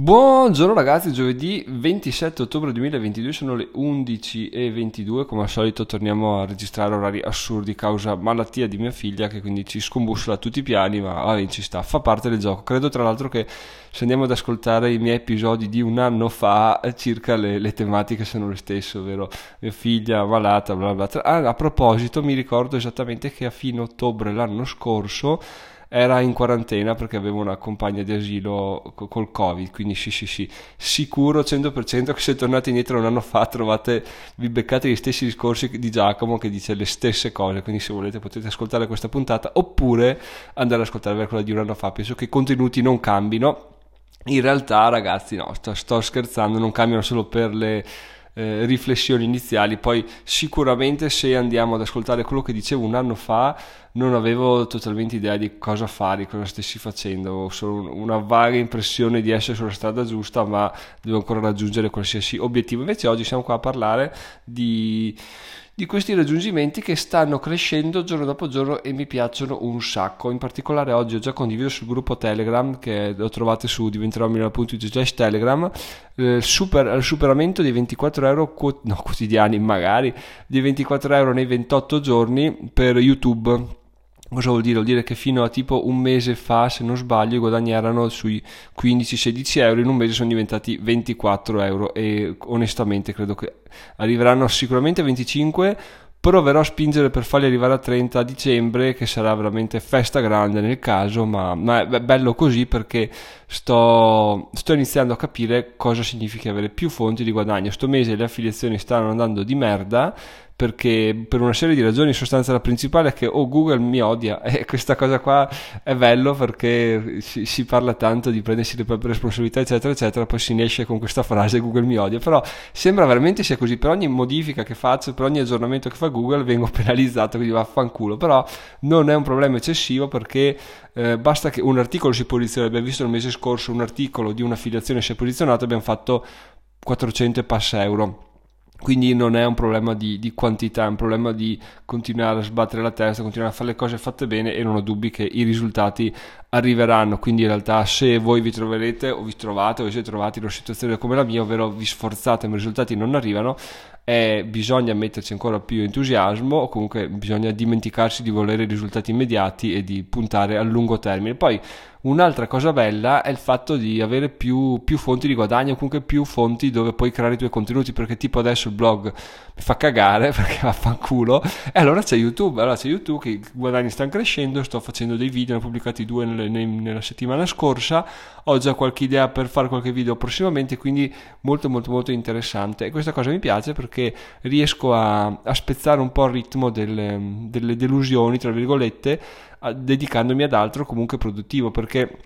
Buongiorno ragazzi, giovedì 27 ottobre 2022 sono le 11.22, come al solito torniamo a registrare orari assurdi causa malattia di mia figlia che quindi ci scombussola tutti i piani, ma vabbè ci sta, fa parte del gioco. Credo tra l'altro che se andiamo ad ascoltare i miei episodi di un anno fa, circa le, le tematiche sono le stesse, ovvero mia figlia malata, bla bla bla. Ah, a proposito mi ricordo esattamente che a fine ottobre l'anno scorso era in quarantena perché avevo una compagna di asilo col covid quindi sì sì sì. Sicuro 100% che se tornate indietro un anno fa trovate vi beccate gli stessi discorsi di Giacomo che dice le stesse cose. Quindi se volete potete ascoltare questa puntata oppure andare ad ascoltare quella di un anno fa. Penso che i contenuti non cambino. In realtà ragazzi no sto, sto scherzando non cambiano solo per le eh, riflessioni iniziali, poi sicuramente se andiamo ad ascoltare quello che dicevo un anno fa non avevo totalmente idea di cosa fare, cosa stessi facendo, ho solo una vaga impressione di essere sulla strada giusta, ma devo ancora raggiungere qualsiasi obiettivo. Invece oggi siamo qua a parlare di di questi raggiungimenti che stanno crescendo giorno dopo giorno e mi piacciono un sacco. In particolare oggi ho già condiviso sul gruppo Telegram che lo trovate su diventerò.it Telegram eh, super, il superamento di 24 euro no, quotidiani magari di 24 euro nei 28 giorni per YouTube Cosa vuol dire? Vuol dire che fino a tipo un mese fa, se non sbaglio, erano sui 15-16 euro, in un mese sono diventati 24 euro e onestamente credo che arriveranno sicuramente a 25, proverò a spingere per farli arrivare a 30 a dicembre, che sarà veramente festa grande nel caso, ma, ma è bello così perché sto, sto, iniziando a capire cosa significa avere più fonti di guadagno. Sto mese le affiliazioni stanno andando di merda perché per una serie di ragioni in sostanza la principale è che oh Google mi odia e questa cosa qua è bello perché si, si, parla tanto di prendersi le proprie responsabilità eccetera eccetera poi si esce con questa frase Google mi odia. Però sembra veramente sia così. Per ogni modifica che faccio per ogni aggiornamento che fa Google vengo penalizzato quindi vaffanculo. Però non è un problema eccessivo perché eh, basta che un articolo si posizioni abbiamo visto il mese scorso un articolo di un'affiliazione si è posizionato abbiamo fatto 400 e passa euro quindi non è un problema di, di, quantità, è un problema di continuare a sbattere la testa, continuare a fare le cose fatte bene e non ho dubbi che i risultati arriveranno. Quindi in realtà se voi vi troverete o vi trovate o vi siete trovati in una situazione come la mia, ovvero vi sforzate ma i risultati non arrivano, eh, bisogna metterci ancora più entusiasmo o comunque bisogna dimenticarsi di volere risultati immediati e di puntare a lungo termine. Poi Un'altra cosa bella è il fatto di avere più, più, fonti di guadagno, comunque più fonti dove puoi creare i tuoi contenuti, perché tipo adesso il blog mi fa cagare perché vaffanculo, e allora c'è YouTube, allora c'è YouTube che i guadagni stanno crescendo, sto facendo dei video, ne ho pubblicati due nelle, nella settimana scorsa, ho già qualche idea per fare qualche video prossimamente, quindi molto molto molto interessante e questa cosa mi piace perché riesco a, a spezzare un po' il ritmo delle, delle delusioni, tra virgolette, dedicandomi ad altro comunque produttivo perché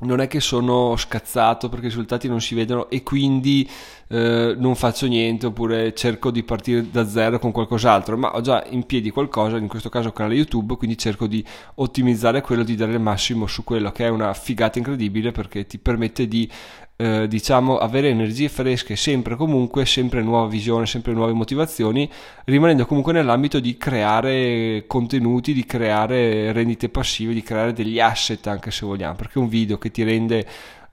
non è che sono scazzato perché i risultati non si vedono e quindi eh, non faccio niente oppure cerco di partire da zero con qualcos'altro, ma ho già in piedi qualcosa, in questo caso canale YouTube, quindi cerco di ottimizzare quello, di dare il massimo su quello che è una figata incredibile perché ti permette di eh, diciamo avere energie fresche sempre comunque, sempre nuova visione, sempre nuove motivazioni, rimanendo comunque nell'ambito di creare contenuti, di creare rendite passive, di creare degli asset anche se vogliamo, perché un video che ti rende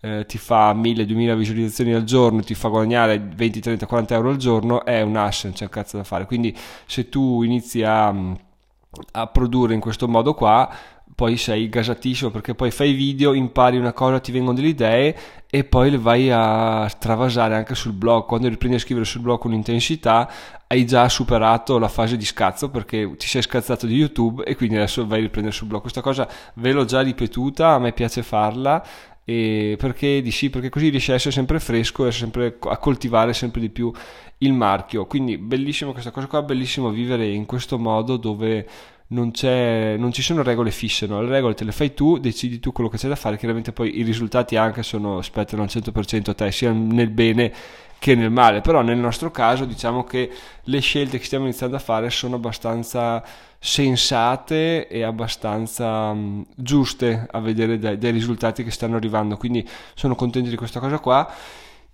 eh, ti fa 1000-2000 visualizzazioni al giorno, ti fa guadagnare 20, 30, 40 euro al giorno, è un asset, c'è un cazzo da fare. Quindi se tu inizi a, a produrre in questo modo qua, poi sei gasatissimo perché poi fai video, impari una cosa, ti vengono delle idee e poi le vai a travasare anche sul blog. Quando riprendi a scrivere sul blog con intensità, hai già superato la fase di scazzo perché ti sei scazzato di YouTube e quindi adesso vai a riprendere sul blog. Questa cosa ve l'ho già ripetuta, a me piace farla. Perché di perché così riesci a essere sempre fresco e sempre a coltivare sempre di più il marchio. Quindi bellissimo questa cosa qua, bellissimo vivere in questo modo dove non, non, ci sono regole fisse, no? le regole te le fai tu, decidi tu quello che c'è da fare, chiaramente poi i risultati anche sono, spettano al 100% a te, sia nel bene che nel male, però nel nostro caso diciamo che le scelte che stiamo iniziando a fare sono abbastanza sensate e abbastanza um, giuste a vedere dai, dai, risultati che stanno arrivando, quindi sono contento di questa cosa qua.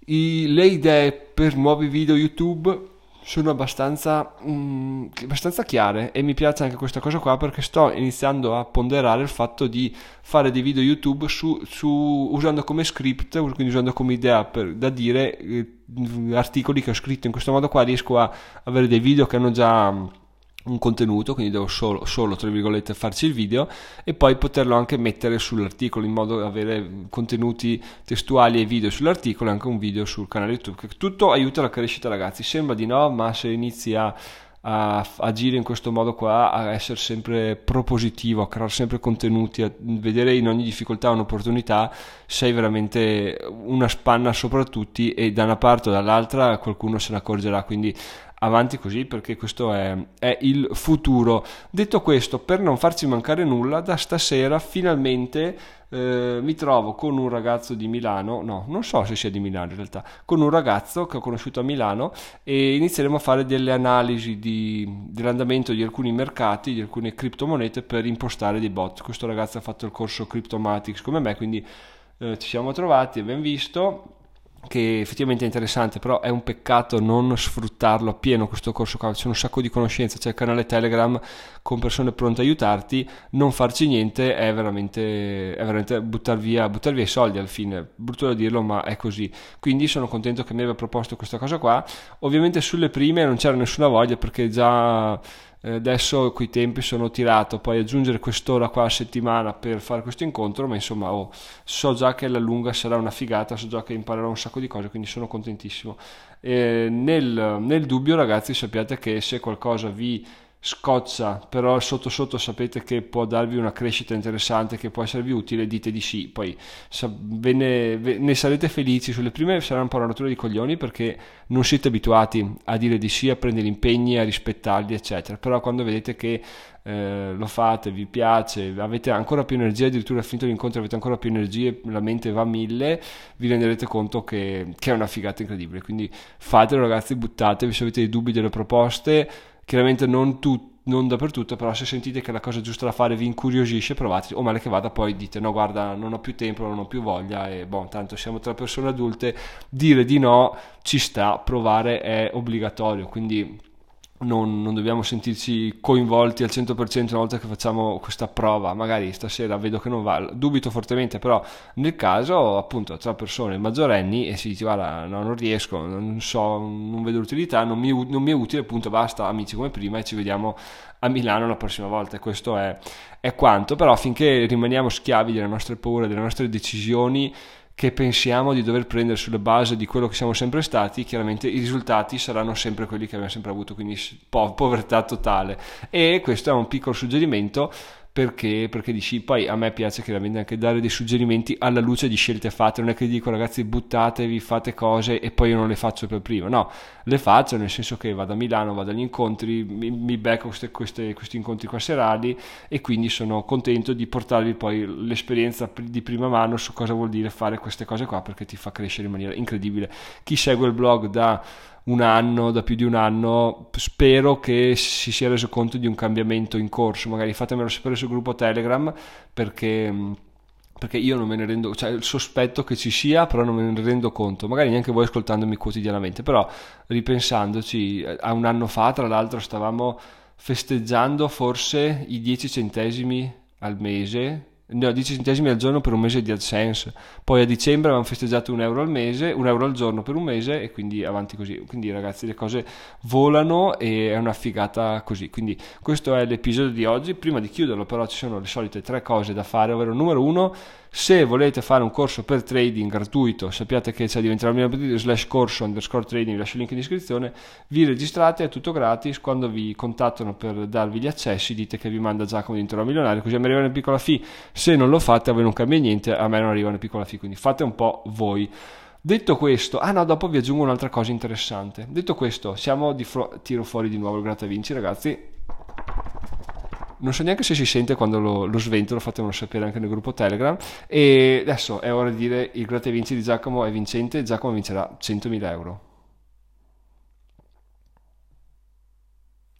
I, le idee per nuovi video YouTube sono abbastanza, mm, abbastanza chiare e mi piace anche questa cosa qua perché sto iniziando a ponderare il fatto di fare dei video YouTube su, su, usando come script, quindi usando come idea per, da dire eh, articoli che ho scritto in questo modo qua riesco a avere dei video che hanno già un contenuto, quindi devo solo, solo, tra virgolette, farci il video e poi poterlo anche mettere sull'articolo in modo da avere contenuti testuali e video sull'articolo e anche un video sul canale YouTube. Tutto aiuta la crescita, ragazzi. Sembra di no, ma se inizi a, a agire in questo modo qua, a essere sempre propositivo, a creare sempre contenuti, a vedere in ogni difficoltà un'opportunità, sei veramente una spanna sopra tutti e da una parte o dall'altra qualcuno se ne accorgerà. Quindi avanti così perché questo è, è, il futuro. Detto questo, per non farci mancare nulla, da stasera finalmente eh, mi trovo con un ragazzo di Milano, no, non so se sia di Milano in realtà, con un ragazzo che ho conosciuto a Milano e inizieremo a fare delle analisi di, dell'andamento di alcuni mercati, di alcune criptomonete per impostare dei bot. Questo ragazzo ha fatto il corso Cryptomatics come me, quindi eh, ci siamo trovati, abbiamo visto che effettivamente è interessante, però è un peccato non sfruttarlo appieno questo corso qua, c'è un sacco di conoscenze, c'è il canale Telegram con persone pronte a aiutarti, non farci niente è veramente, è veramente buttar, via, buttar via i soldi alla fine, brutto da dirlo ma è così, quindi sono contento che mi abbia proposto questa cosa qua, ovviamente sulle prime non c'era nessuna voglia perché già eh, adesso quei tempi sono tirato, poi aggiungere quest'ora qua a settimana per fare questo incontro, ma insomma oh, so già che alla lunga sarà una figata, so già che imparerò un sacco di cose, quindi sono contentissimo. Eh, nel, nel dubbio ragazzi sappiate che se qualcosa vi scoccia, però sotto sotto sapete che può darvi una crescita interessante, che può esservi utile, dite di sì, poi ve ne, ve ne, sarete felici, sulle prime sarà un po' una rottura di coglioni perché non siete abituati a dire di sì, a prendere impegni, a rispettarli, eccetera, però quando vedete che eh, lo fate, vi piace, avete ancora più energia, addirittura finito l'incontro avete ancora più energie, la mente va a mille, vi renderete conto che, che è una figata incredibile, quindi fatelo ragazzi, buttatevi se avete dei dubbi, delle proposte, chiaramente non, tu, non dappertutto, però se sentite che la cosa giusta da fare vi incuriosisce, provate, o male che vada poi dite no guarda non ho più tempo, non ho più voglia e boh, tanto siamo tra persone adulte, dire di no ci sta, provare è obbligatorio, quindi non, non, dobbiamo sentirci coinvolti al 100% una volta che facciamo questa prova. Magari stasera vedo che non va, dubito fortemente, però nel caso appunto tra persone maggiorenni e si dice guarda no, non riesco, non so, non vedo l'utilità, non mi, non mi, è utile, appunto basta amici come prima e ci vediamo a Milano la prossima volta questo è, è quanto. Però finché rimaniamo schiavi delle nostre paure, delle nostre decisioni, che pensiamo di dover prendere sulle basi di quello che siamo sempre stati, chiaramente i risultati saranno sempre quelli che abbiamo sempre avuto, quindi po- povertà totale. E questo è un piccolo suggerimento perché, perché dici poi a me piace chiaramente anche dare dei suggerimenti alla luce di scelte fatte. Non è che dico ragazzi buttatevi fate cose e poi io non le faccio per prima. No le faccio nel senso che vado a Milano vado agli incontri mi, mi becco queste, queste, questi incontri qua serali e quindi sono contento di portarvi poi l'esperienza di prima mano su cosa vuol dire fare queste cose qua perché ti fa crescere in maniera incredibile. Chi segue il blog da un anno, da più di un anno, spero che si sia reso conto di un cambiamento in corso, magari fatemelo sapere sul gruppo Telegram perché, perché io non me ne rendo, cioè il sospetto che ci sia, però non me ne rendo conto, magari neanche voi ascoltandomi quotidianamente, però ripensandoci, a un anno fa tra l'altro stavamo festeggiando forse i 10 centesimi al mese ne ho 10 centesimi al giorno per un mese di AdSense. Poi a dicembre avevamo festeggiato un euro al mese, un euro al giorno per un mese e quindi avanti così. Quindi ragazzi le cose volano e è una figata così. Quindi questo è l'episodio di oggi. Prima di chiuderlo però ci sono le solite tre cose da fare, ovvero numero uno se volete fare un corso per trading gratuito, sappiate che c'è diventerà slash corso underscore trading, vi lascio il link in descrizione, vi registrate, è tutto gratis, quando vi contattano per darvi gli accessi dite che vi manda Giacomo diventerò milionario, così a me arriva una piccola fee, se non lo fate a voi non cambia niente, a me non arriva una piccola fee, quindi fate un po' voi. Detto questo, ah no, dopo vi aggiungo un'altra cosa interessante. Detto questo, siamo di fronte, tiro fuori di nuovo il grattavinci ragazzi non so neanche se si sente quando lo, lo sventolo, fatemelo sapere anche nel gruppo Telegram. E adesso è ora di dire il gratta vinci di Giacomo è vincente, Giacomo vincerà 100.000 euro.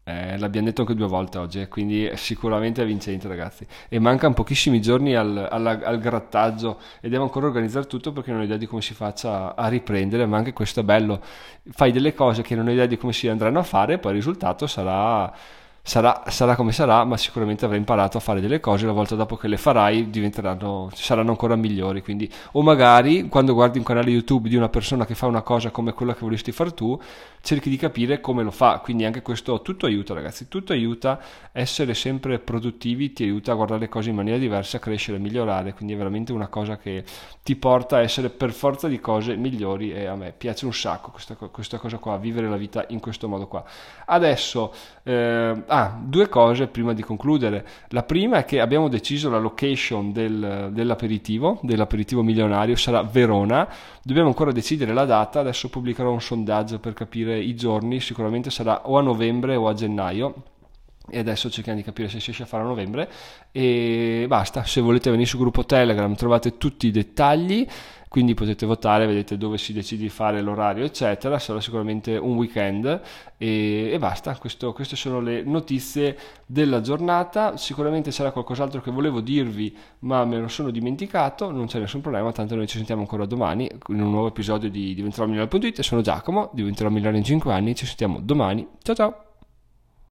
Eh, l'abbiamo detto anche due volte oggi, eh, quindi sicuramente è vincente, ragazzi. E mancano pochissimi giorni al, al, al, grattaggio e devo ancora organizzare tutto perché non ho idea di come si faccia a riprendere. Ma anche questo è bello. Fai delle cose che non hai idea di come si andranno a fare, poi il risultato sarà Sarà, sarà, come sarà, ma sicuramente avrai imparato a fare delle cose. La volta dopo che le farai diventeranno, saranno ancora migliori. Quindi, o magari quando guardi un canale YouTube di una persona che fa una cosa come quella che vorresti fare tu, cerchi di capire come lo fa. Quindi, anche questo tutto aiuta, ragazzi. Tutto aiuta essere sempre produttivi, ti aiuta a guardare le cose in maniera diversa, a crescere, a migliorare. Quindi, è veramente una cosa che ti porta a essere per forza di cose migliori. E a me piace un sacco questa, questa cosa qua, vivere la vita in questo modo qua. Adesso. Eh, Ah, due cose prima di concludere. La prima è che abbiamo deciso la location del, dell'aperitivo, dell'aperitivo milionario, sarà Verona. Dobbiamo ancora decidere la data, adesso pubblicherò un sondaggio per capire i giorni, sicuramente sarà o a novembre o a gennaio e adesso cerchiamo di capire se si riesce a fare a novembre e basta se volete venire sul gruppo telegram trovate tutti i dettagli quindi potete votare, vedete dove si decide di fare l'orario, eccetera. Sarà sicuramente un weekend e, e basta. Questo, queste sono le notizie della giornata. Sicuramente c'era qualcos'altro che volevo dirvi, ma me lo sono dimenticato. Non c'è nessun problema, tanto noi ci sentiamo ancora domani in un nuovo episodio di Diventerò Milionario.it. Sono Giacomo, diventerò migliore in 5 anni. Ci sentiamo domani. Ciao ciao!